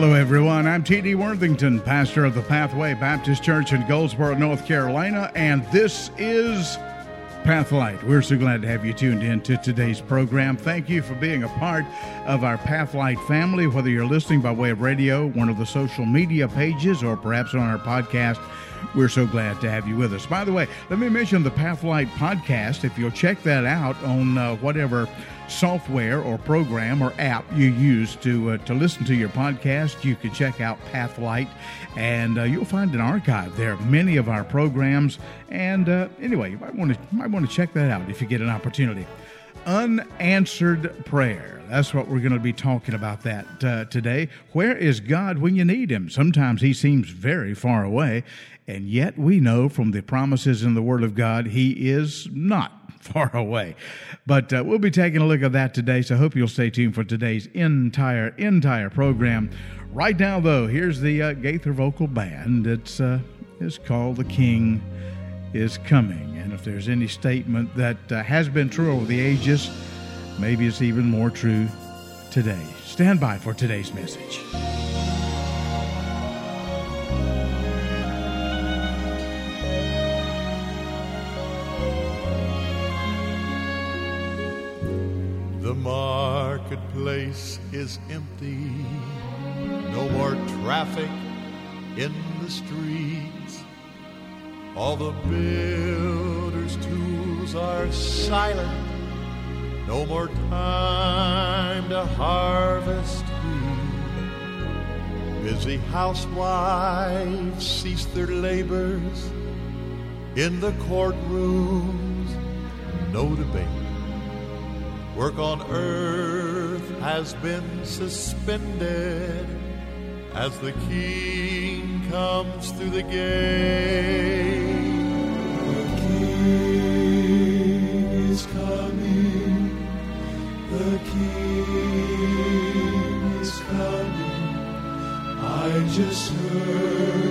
Hello, everyone. I'm T.D. Worthington, pastor of the Pathway Baptist Church in Goldsboro, North Carolina, and this is Pathlight. We're so glad to have you tuned in to today's program. Thank you for being a part of our Pathlight family, whether you're listening by way of radio, one of the social media pages, or perhaps on our podcast. We're so glad to have you with us. By the way, let me mention the Pathlight podcast. If you'll check that out on uh, whatever software or program or app you use to uh, to listen to your podcast, you can check out Pathlight, and uh, you'll find an archive there. Many of our programs, and uh, anyway, you might want to might want to check that out if you get an opportunity. Unanswered prayer. That's what we're going to be talking about that uh, today. Where is God when you need Him? Sometimes He seems very far away, and yet we know from the promises in the Word of God He is not far away. But uh, we'll be taking a look at that today, so I hope you'll stay tuned for today's entire, entire program. Right now, though, here's the uh, Gaither Vocal Band. It's, uh, it's called The King is Coming. And if there's any statement that uh, has been true over the ages, maybe it's even more true today. Stand by for today's message. Marketplace is empty, no more traffic in the streets. All the builders' tools are silent, no more time to harvest wheat. Busy housewives cease their labors in the courtrooms, no debate. Work on earth has been suspended as the king comes through the gate. The king is coming. The king is coming. I just heard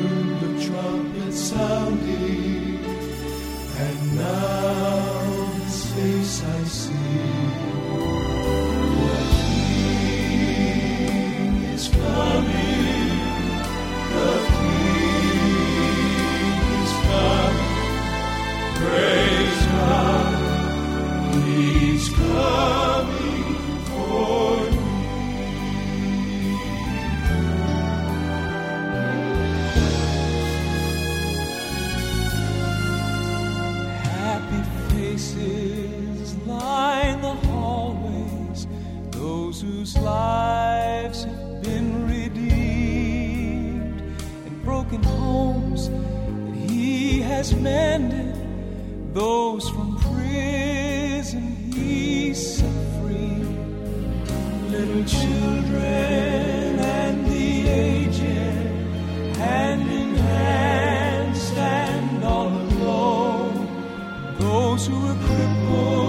Those who are crippled,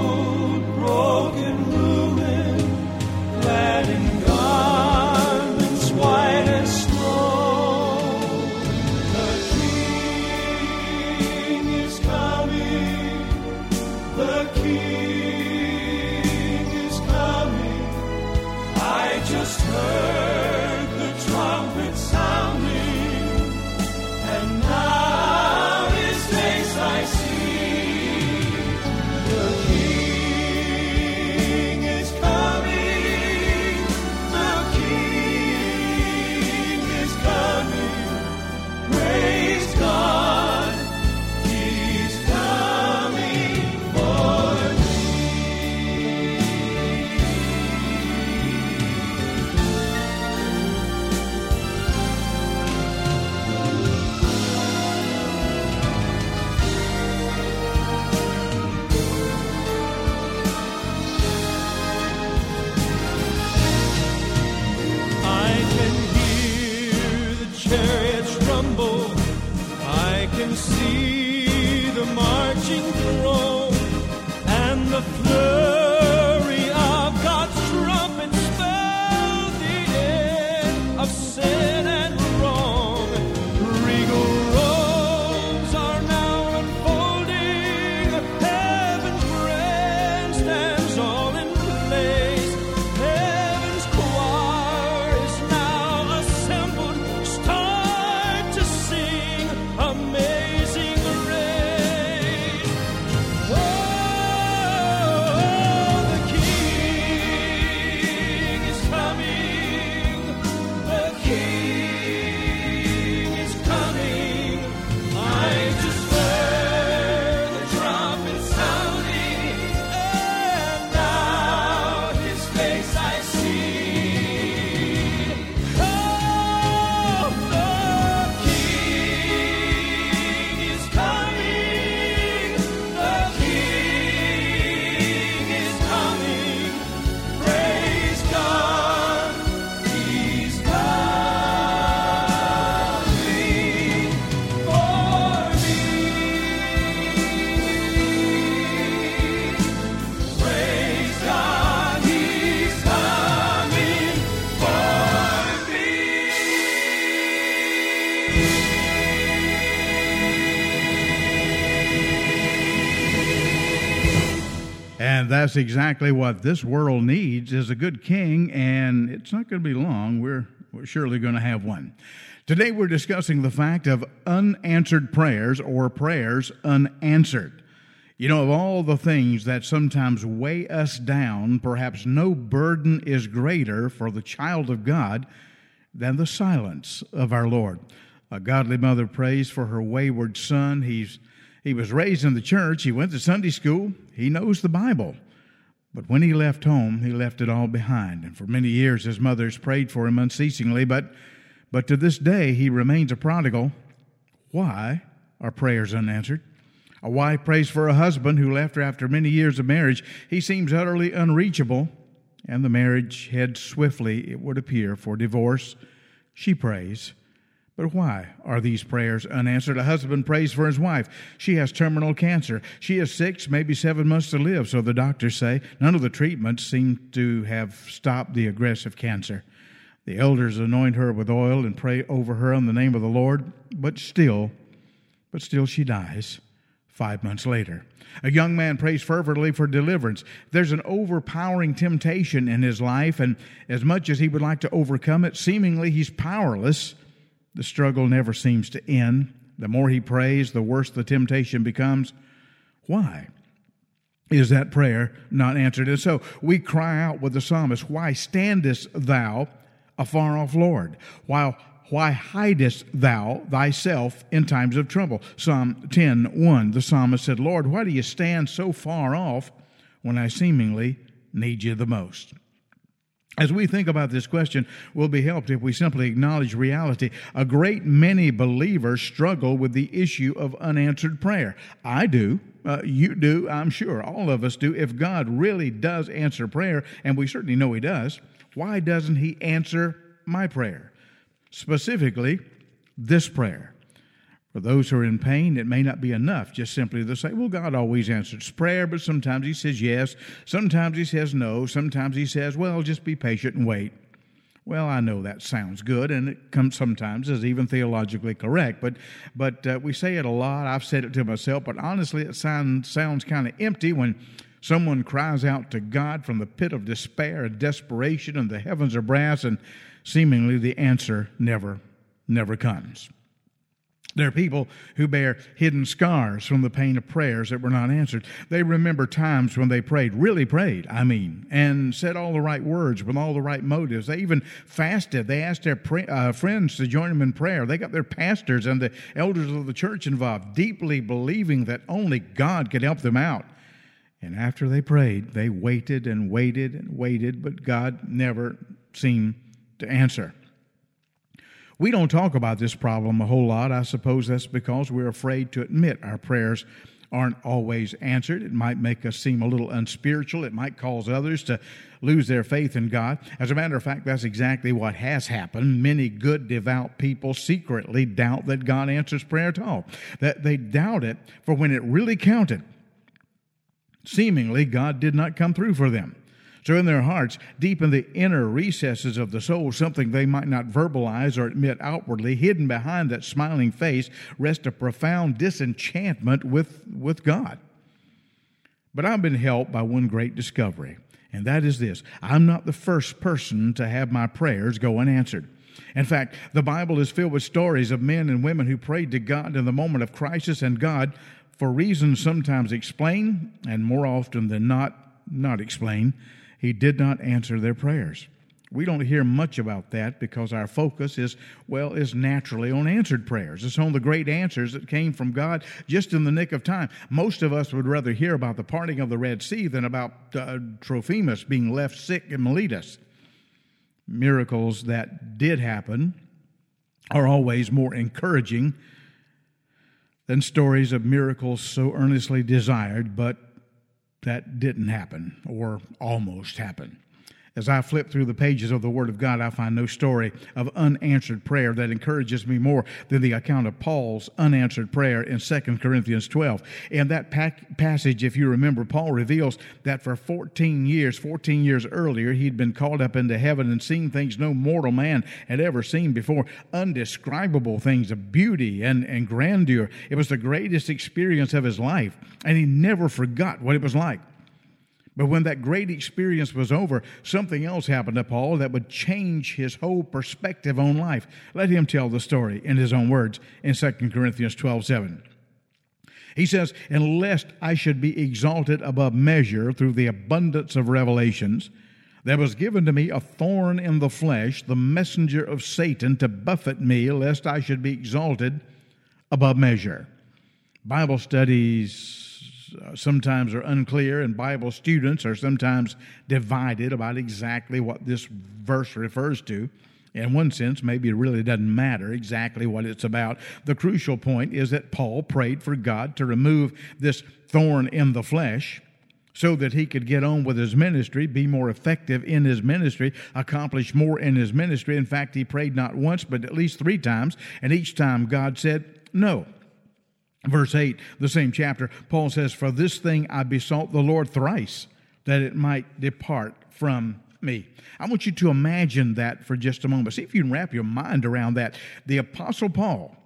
that's exactly what this world needs is a good king, and it's not going to be long. We're, we're surely going to have one. Today we're discussing the fact of unanswered prayers or prayers unanswered. You know, of all the things that sometimes weigh us down, perhaps no burden is greater for the child of God than the silence of our Lord. A godly mother prays for her wayward son. He's, he was raised in the church, he went to Sunday school, he knows the Bible. But when he left home, he left it all behind. And for many years, his mother's prayed for him unceasingly. But, but to this day, he remains a prodigal. Why are prayers unanswered? A wife prays for a husband who left her after many years of marriage. He seems utterly unreachable, and the marriage heads swiftly, it would appear, for divorce. She prays. But why are these prayers unanswered? A husband prays for his wife. She has terminal cancer. She has six, maybe seven months to live, so the doctors say. None of the treatments seem to have stopped the aggressive cancer. The elders anoint her with oil and pray over her in the name of the Lord, but still, but still she dies five months later. A young man prays fervently for deliverance. There's an overpowering temptation in his life, and as much as he would like to overcome it, seemingly he's powerless the struggle never seems to end. The more he prays, the worse the temptation becomes. Why? Is that prayer not answered? And so we cry out with the psalmist, Why standest thou afar off, Lord? While why hidest thou thyself in times of trouble? Psalm 10 1, the psalmist said, Lord, why do you stand so far off when I seemingly need you the most? As we think about this question, we'll be helped if we simply acknowledge reality. A great many believers struggle with the issue of unanswered prayer. I do. Uh, you do, I'm sure. All of us do. If God really does answer prayer, and we certainly know He does, why doesn't He answer my prayer? Specifically, this prayer. For those who are in pain, it may not be enough just simply to say, well, God always answers prayer, but sometimes He says yes, sometimes He says no, sometimes He says, well, just be patient and wait. Well, I know that sounds good, and it comes sometimes as even theologically correct, but but uh, we say it a lot. I've said it to myself, but honestly, it sound, sounds kind of empty when someone cries out to God from the pit of despair and desperation, and the heavens are brass, and seemingly the answer never, never comes. There are people who bear hidden scars from the pain of prayers that were not answered. They remember times when they prayed, really prayed, I mean, and said all the right words with all the right motives. They even fasted. They asked their uh, friends to join them in prayer. They got their pastors and the elders of the church involved, deeply believing that only God could help them out. And after they prayed, they waited and waited and waited, but God never seemed to answer. We don't talk about this problem a whole lot. I suppose that's because we're afraid to admit our prayers aren't always answered. It might make us seem a little unspiritual. It might cause others to lose their faith in God. As a matter of fact, that's exactly what has happened. Many good, devout people secretly doubt that God answers prayer at all, that they doubt it for when it really counted. Seemingly, God did not come through for them. So, in their hearts, deep in the inner recesses of the soul, something they might not verbalize or admit outwardly, hidden behind that smiling face, rests a profound disenchantment with, with God. But I've been helped by one great discovery, and that is this I'm not the first person to have my prayers go unanswered. In fact, the Bible is filled with stories of men and women who prayed to God in the moment of crisis, and God, for reasons sometimes explained and more often than not, not explained, he did not answer their prayers. We don't hear much about that because our focus is, well, is naturally on answered prayers. It's on the great answers that came from God just in the nick of time. Most of us would rather hear about the parting of the Red Sea than about uh, Trophimus being left sick in Miletus. Miracles that did happen are always more encouraging than stories of miracles so earnestly desired but that didn't happen or almost happened. As I flip through the pages of the Word of God, I find no story of unanswered prayer that encourages me more than the account of Paul's unanswered prayer in 2 Corinthians 12. In that passage, if you remember, Paul reveals that for 14 years, 14 years earlier, he'd been called up into heaven and seen things no mortal man had ever seen before undescribable things of beauty and, and grandeur. It was the greatest experience of his life, and he never forgot what it was like. But when that great experience was over, something else happened to Paul that would change his whole perspective on life. Let him tell the story in his own words in 2 Corinthians 12 7. He says, And lest I should be exalted above measure through the abundance of revelations, there was given to me a thorn in the flesh, the messenger of Satan, to buffet me, lest I should be exalted above measure. Bible studies Uh, sometimes are unclear, and Bible students are sometimes divided about exactly what this verse refers to. In one sense, maybe it really doesn't matter exactly what it's about. The crucial point is that Paul prayed for God to remove this thorn in the flesh so that he could get on with his ministry, be more effective in his ministry, accomplish more in his ministry. In fact, he prayed not once, but at least three times, and each time God said, No. Verse 8, the same chapter, Paul says, For this thing I besought the Lord thrice, that it might depart from me. I want you to imagine that for just a moment. See if you can wrap your mind around that. The Apostle Paul,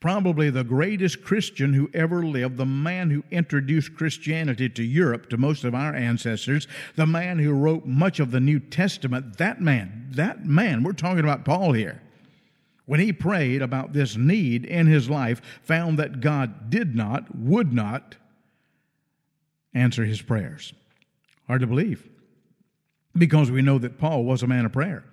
probably the greatest Christian who ever lived, the man who introduced Christianity to Europe, to most of our ancestors, the man who wrote much of the New Testament, that man, that man, we're talking about Paul here when he prayed about this need in his life, found that God did not, would not answer his prayers. Hard to believe because we know that Paul was a man of prayer.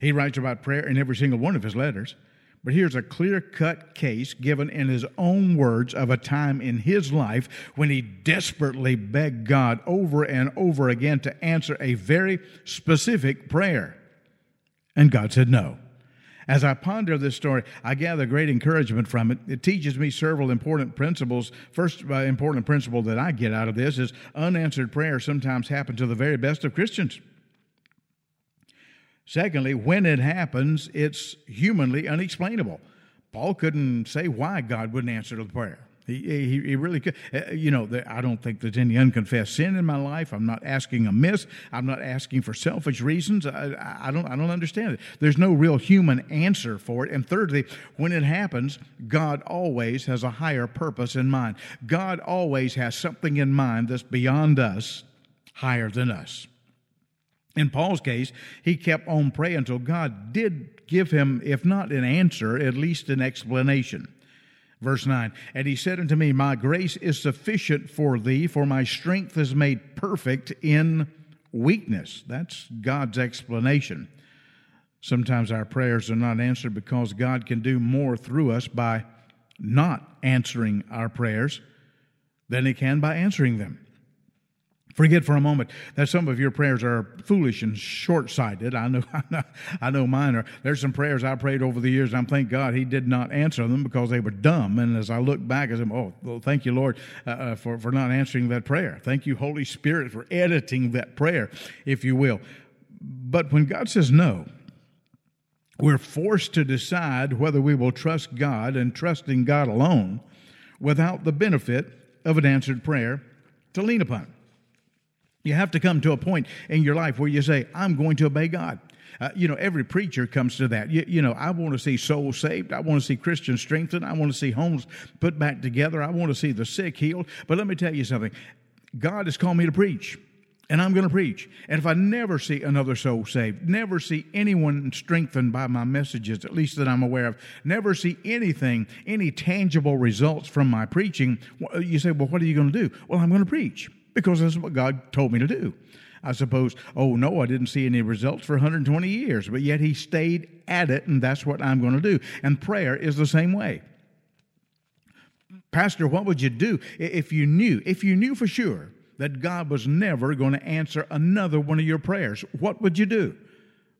He writes about prayer in every single one of his letters. But here's a clear cut case given in his own words of a time in his life when he desperately begged God over and over again to answer a very specific prayer. And God said no. As I ponder this story, I gather great encouragement from it. It teaches me several important principles. First uh, important principle that I get out of this is unanswered prayer sometimes happen to the very best of Christians. Secondly, when it happens, it's humanly unexplainable. Paul couldn't say why God wouldn't answer the prayer. He, he, he, really could. Uh, you know, I don't think there's any unconfessed sin in my life. I'm not asking amiss. I'm not asking for selfish reasons. I, I, don't, I don't understand it. There's no real human answer for it. And thirdly, when it happens, God always has a higher purpose in mind. God always has something in mind that's beyond us, higher than us. In Paul's case, he kept on praying until God did give him, if not an answer, at least an explanation. Verse 9, and he said unto me, My grace is sufficient for thee, for my strength is made perfect in weakness. That's God's explanation. Sometimes our prayers are not answered because God can do more through us by not answering our prayers than he can by answering them. Forget for a moment that some of your prayers are foolish and short-sighted. I know, I know, mine are. There's some prayers I prayed over the years, and I'm thank God He did not answer them because they were dumb. And as I look back, I said, "Oh, well, thank you, Lord, uh, uh, for for not answering that prayer. Thank you, Holy Spirit, for editing that prayer, if you will." But when God says no, we're forced to decide whether we will trust God and trust in God alone, without the benefit of an answered prayer to lean upon. You have to come to a point in your life where you say, I'm going to obey God. Uh, you know, every preacher comes to that. You, you, know, I want to see souls saved. I want to see Christians strengthened. I want to see homes put back together. I want to see the sick healed. But let me tell you something God has called me to preach, and I'm going to preach. And if I never see another soul saved, never see anyone strengthened by my messages, at least that I'm aware of, never see anything, any tangible results from my preaching, you say, well, what are you going to do? Well, I'm going to preach because that's what God told me to do. I suppose, oh no, I didn't see any results for 120 years, but yet he stayed at it, and that's what I'm going to do. And prayer is the same way. Pastor, what would you do if you knew, if you knew for sure that God was never going to answer another one of your prayers? What would you do?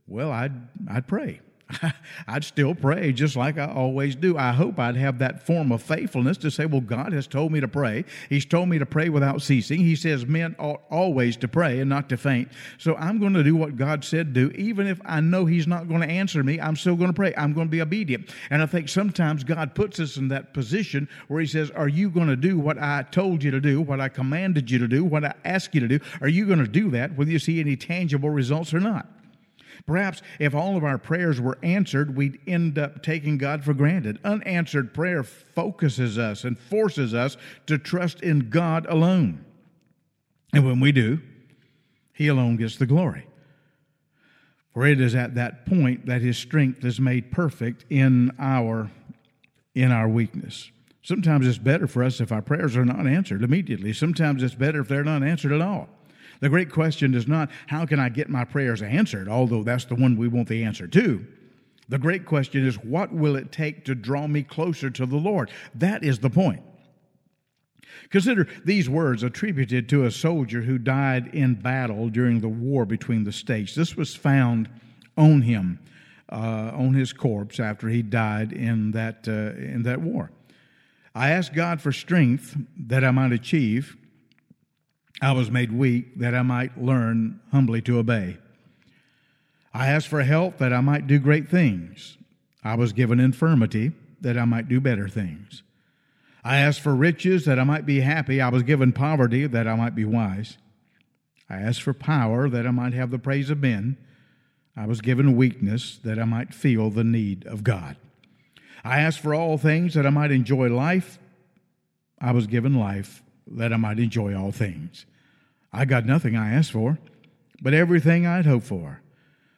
Well, I'd, I'd pray. I'd still pray just like I always do. I hope I'd have that form of faithfulness to say, well, God has told me to pray. He's told me to pray without ceasing. He says men ought always to pray and not to faint. So I'm going to do what God said do. Even if I know He's not going to answer me, I'm still going to pray. I'm going to be obedient. And I think sometimes God puts us in that position where He says, Are you going to do what I told you to do, what I commanded you to do, what I asked you to do? Are you going to do that, whether you see any tangible results or not? Perhaps if all of our prayers were answered, we'd end up taking God for granted. Unanswered prayer focuses us and forces us to trust in God alone. And when we do, He alone gets the glory. For it is at that point that His strength is made perfect in our in our weakness. Sometimes it's better for us if our prayers are not answered immediately. Sometimes it's better if they're not answered at all. The great question is not how can I get my prayers answered, although that's the one we want the answer to. The great question is what will it take to draw me closer to the Lord? That is the point. Consider these words attributed to a soldier who died in battle during the war between the states. This was found on him, uh, on his corpse after he died in that, uh, in that war. I asked God for strength that I might achieve. I was made weak that I might learn humbly to obey. I asked for help that I might do great things. I was given infirmity that I might do better things. I asked for riches that I might be happy. I was given poverty that I might be wise. I asked for power that I might have the praise of men. I was given weakness that I might feel the need of God. I asked for all things that I might enjoy life. I was given life that I might enjoy all things. I got nothing I asked for, but everything I'd hoped for.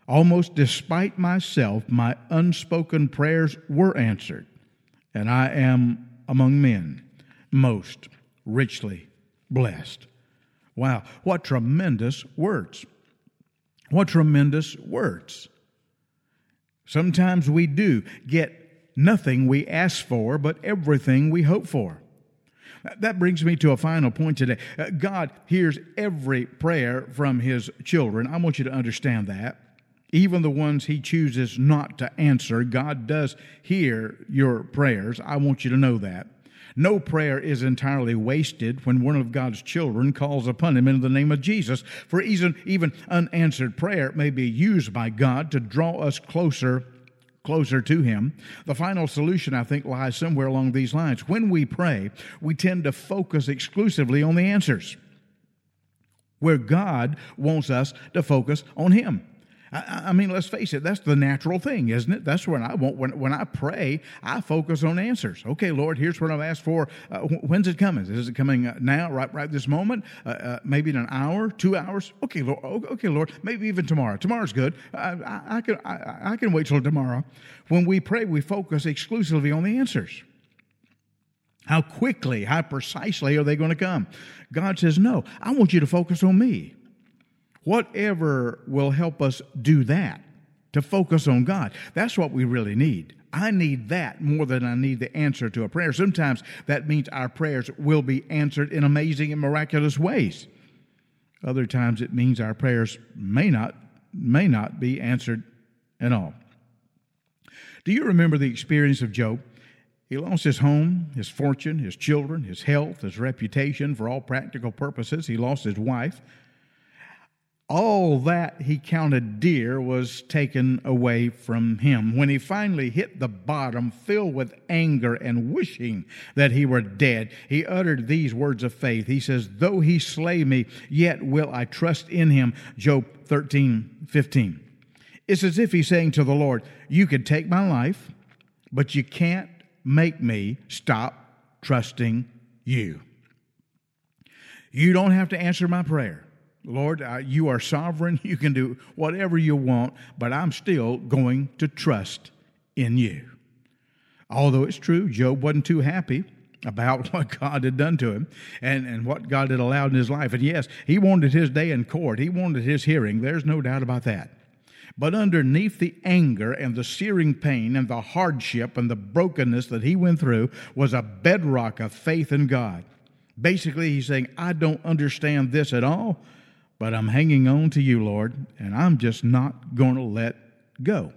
Almost despite myself, my unspoken prayers were answered, and I am among men most richly blessed. Wow, what tremendous words! What tremendous words. Sometimes we do get nothing we ask for, but everything we hope for. That brings me to a final point today. Uh, God hears every prayer from His children. I want you to understand that. Even the ones He chooses not to answer, God does hear your prayers. I want you to know that. No prayer is entirely wasted when one of God's children calls upon Him in the name of Jesus. For even, even unanswered prayer may be used by God to draw us closer closer to Him. The final solution, I think, lies somewhere along these lines. When we pray, we tend to focus exclusively on the answers, where God wants us to focus on Him. I, I, mean, let's face it, that's the natural thing, isn't it? That's when I want, when, when I pray, I focus on answers. Okay, Lord, here's what I've asked for. Uh, when's it coming? Is it coming uh, now, right, right this moment? Uh, uh, maybe in an hour, two hours? Okay, Lord, okay, Lord, maybe even tomorrow. Tomorrow's good. I, I can, I, I can wait till tomorrow. When we pray, we focus exclusively on the answers. How quickly, how precisely are they going to come? God says, No, I want you to focus on me. Whatever will help us do that, to focus on God. That's what we really need. I need that more than I need the answer to a prayer. Sometimes that means our prayers will be answered in amazing and miraculous ways. Other times it means our prayers may not may not be answered at all. Do you remember the experience of Job? He lost his home, his fortune, his children, his health, his reputation for all practical purposes. He lost his wife all that he counted dear was taken away from him. When he finally hit the bottom, filled with anger and wishing that he were dead, he uttered these words of faith. He says, Though he slay me, yet will I trust in him. Job 13, 15. It's as if he's saying to the Lord, You can take my life, but you can't make me stop trusting you. You don't have to answer my prayer. Lord, uh, you are sovereign. You can do whatever you want, but I'm still going to trust in you. Although it's true, Job wasn't too happy about what God had done to him and, and what God had allowed in his life. And yes, he wanted his day in court, he wanted his hearing. There's no doubt about that. But underneath the anger and the searing pain and the hardship and the brokenness that he went through was a bedrock of faith in God. Basically, he's saying, I don't understand this at all, but I'm hanging on to you, Lord, and I'm just not going to let go.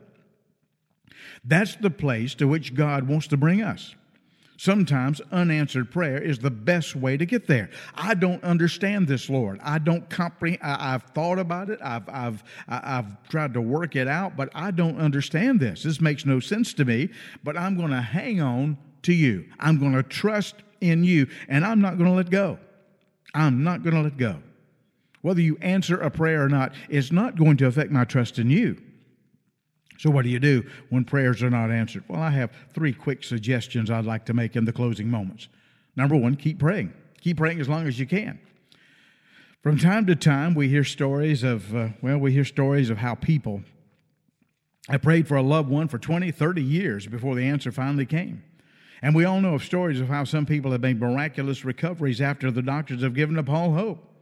That's the place to which God wants to bring us. Sometimes unanswered prayer is the best way to get there. I don't understand this, Lord. I don't comprehend. I, have thought about it. I've, I've, I've tried to work it out, but I don't understand this. This makes no sense to me, but I'm going to hang on to you. I'm going to trust in you, and I'm not going to let go. I'm not going to let go. Whether you answer a prayer or not is not going to affect my trust in you. So, what do you do when prayers are not answered? Well, I have three quick suggestions I'd like to make in the closing moments. Number one, keep praying. Keep praying as long as you can. From time to time, we hear stories of, uh, well, we hear stories of how people have prayed for a loved one for 20, 30 years before the answer finally came. And we all know of stories of how some people have made miraculous recoveries after the doctors have given up all hope.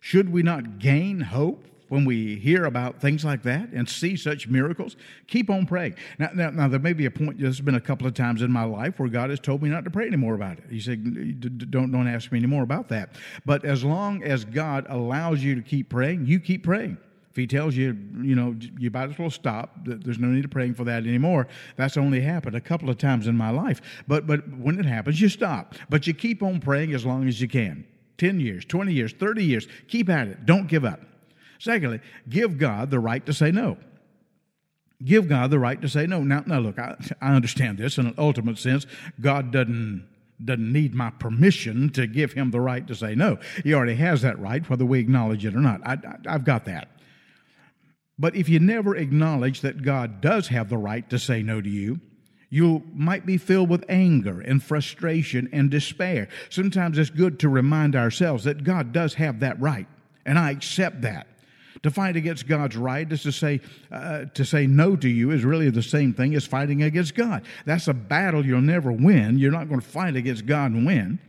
Should we not gain hope when we hear about things like that and see such miracles, keep on praying. Now, now, now, there may be a point, there's been a couple of times in my life where God has told me not to pray anymore about it. He said, don't, don't ask me anymore about that. But as long as God allows you to keep praying, you keep praying. If he tells you, you know, you might as well stop. There's no need of praying for that anymore. That's only happened a couple of times in my life. But but when it happens, you stop. But you keep on praying as long as you can. 10 years, 20 years, 30 years. Keep at it. Don't give up. Secondly, give God the right to say no. Give God the right to say no. Now, now look, I, I understand this in an ultimate sense. God doesn't doesn't need my permission to give him the right to say no. He already has that right, whether we acknowledge it or not. I, I've got that. But if you never acknowledge that God does have the right to say no to you, you might be filled with anger and frustration and despair. Sometimes it's good to remind ourselves that God does have that right, and I accept that. To fight against God's right is to say uh, to say no to you is really the same thing as fighting against God. That's a battle you'll never win. You're not going to fight against God and win.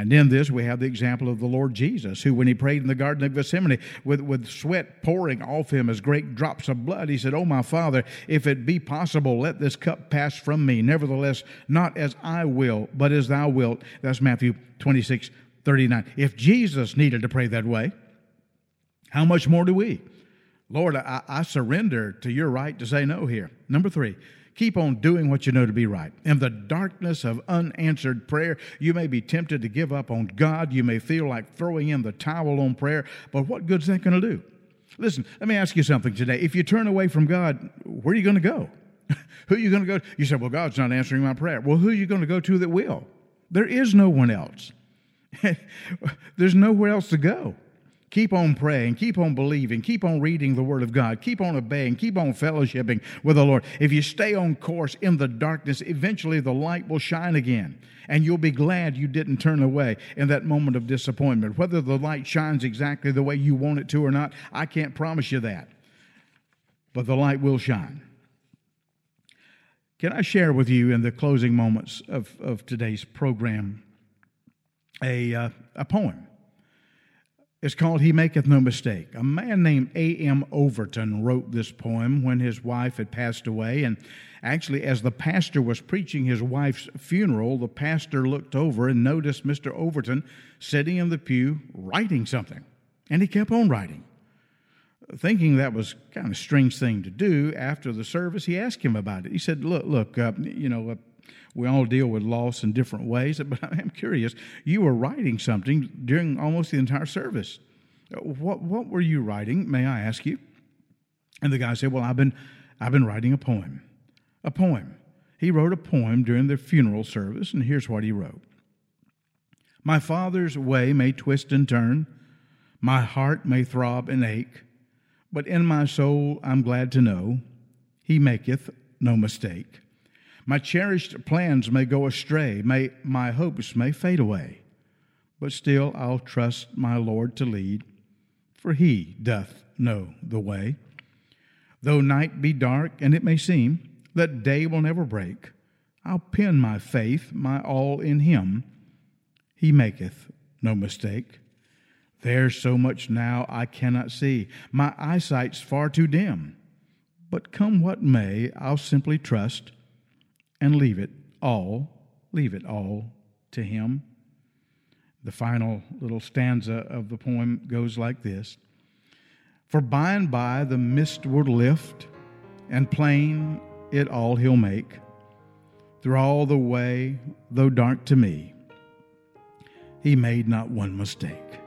And in this, we have the example of the Lord Jesus, who, when he prayed in the Garden of Gethsemane with, with sweat pouring off him as great drops of blood, he said, Oh, my Father, if it be possible, let this cup pass from me. Nevertheless, not as I will, but as thou wilt. That's Matthew 26, 39. If Jesus needed to pray that way, how much more do we? Lord, I, I, surrender to your right to say no here. Number three, keep on doing what you know to be right. In the darkness of unanswered prayer, you may be tempted to give up on God. You may feel like throwing in the towel on prayer, but what good's that going to do? Listen, let me ask you something today. If you turn away from God, where are you going to go? who are you going to go to? You say, Well, God's not answering my prayer. Well, who are you going to go to that will? There is no one else. There's nowhere else to go. Keep on praying, keep on believing, keep on reading the Word of God, keep on obeying, keep on fellowshipping with the Lord. If you stay on course in the darkness, eventually the light will shine again, and you'll be glad you didn't turn away in that moment of disappointment. Whether the light shines exactly the way you want it to or not, I can't promise you that. But the light will shine. Can I share with you in the closing moments of, of today's program a, uh, a poem? It's called He Maketh No Mistake. A man named A.M. Overton wrote this poem when his wife had passed away. And actually, as the pastor was preaching his wife's funeral, the pastor looked over and noticed Mr. Overton sitting in the pew writing something. And he kept on writing. Thinking that was kind of a strange thing to do, after the service, he asked him about it. He said, Look, look, uh, you know, uh, we all deal with loss in different ways, but I'm curious. You were writing something during almost the entire service. What, what were you writing, may I ask you? And the guy said, Well, I've been, I've been writing a poem. A poem. He wrote a poem during the funeral service, and here's what he wrote My father's way may twist and turn, my heart may throb and ache, but in my soul I'm glad to know he maketh no mistake. My cherished plans may go astray, may, my hopes may fade away, but still I'll trust my Lord to lead, for he doth know the way. Though night be dark, and it may seem that day will never break, I'll pin my faith, my all in him. He maketh no mistake. There's so much now I cannot see. My eyesight's far too dim. But come what may, I'll simply trust and leave it all, leave it all to Him. The final little stanza of the poem goes like this For by and by the mist will lift, and plain it all He'll make. Through all the way, though dark to me, He made not one mistake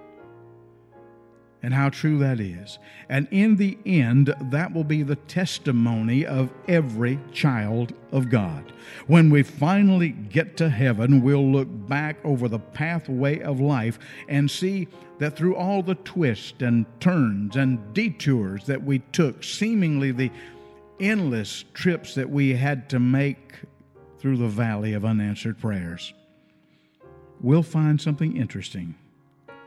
and how true that is. And in the end, that will be the testimony of every child of God. When we finally get to heaven, we'll look back over the pathway of life and see that through all the twists and turns and detours that we took, seemingly the endless trips that we had to make through the valley of unanswered prayers, we'll find something interesting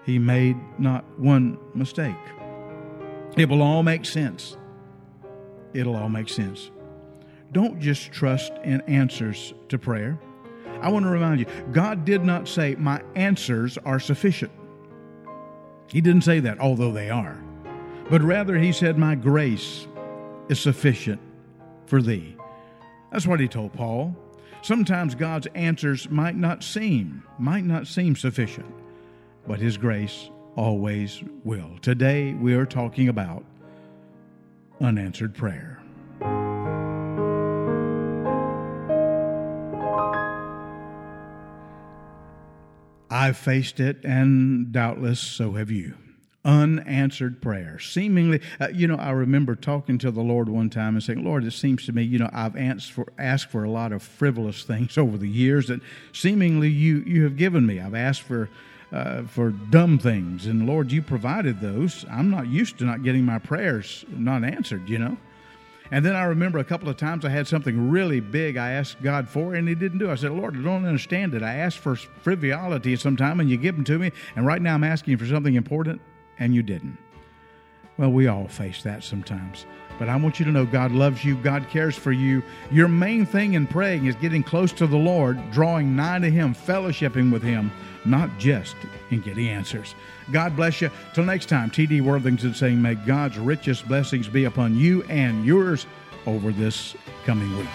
He made not one mistake. It will all make sense. It'll all make sense. Don't just trust in answers to prayer. I want to remind you God did not say, My answers are sufficient. He didn't say that, although they are. But rather, He said, My grace is sufficient for thee. That's what He told Paul. Sometimes God's answers might not seem, might not seem sufficient, but His grace always will. Today we are talking about unanswered prayer. I've faced it, and doubtless so have you unanswered prayer. Seemingly, uh, you know, I remember talking to the Lord one time and saying, Lord, it seems to me, you know, I've asked for, asked for a lot of frivolous things over the years that seemingly you, you have given me. I've asked for. Uh, for dumb things, and Lord, you provided those. I'm not used to not getting my prayers not answered, you know. And then I remember a couple of times I had something really big I asked God for, and He didn't do. it. I said, Lord, I don't understand it. I asked for frivolity sometime, and you give them to me, and right now I'm asking for something important, and you didn't. Well, we all face that sometimes. But I want you to know God loves you, God cares for you. Your main thing in praying is getting close to the Lord, drawing nigh to Him, fellowshipping with Him, not just in getting answers. God bless you. Till next time, T.D. Worthington saying, May God's richest blessings be upon you and yours over this coming week.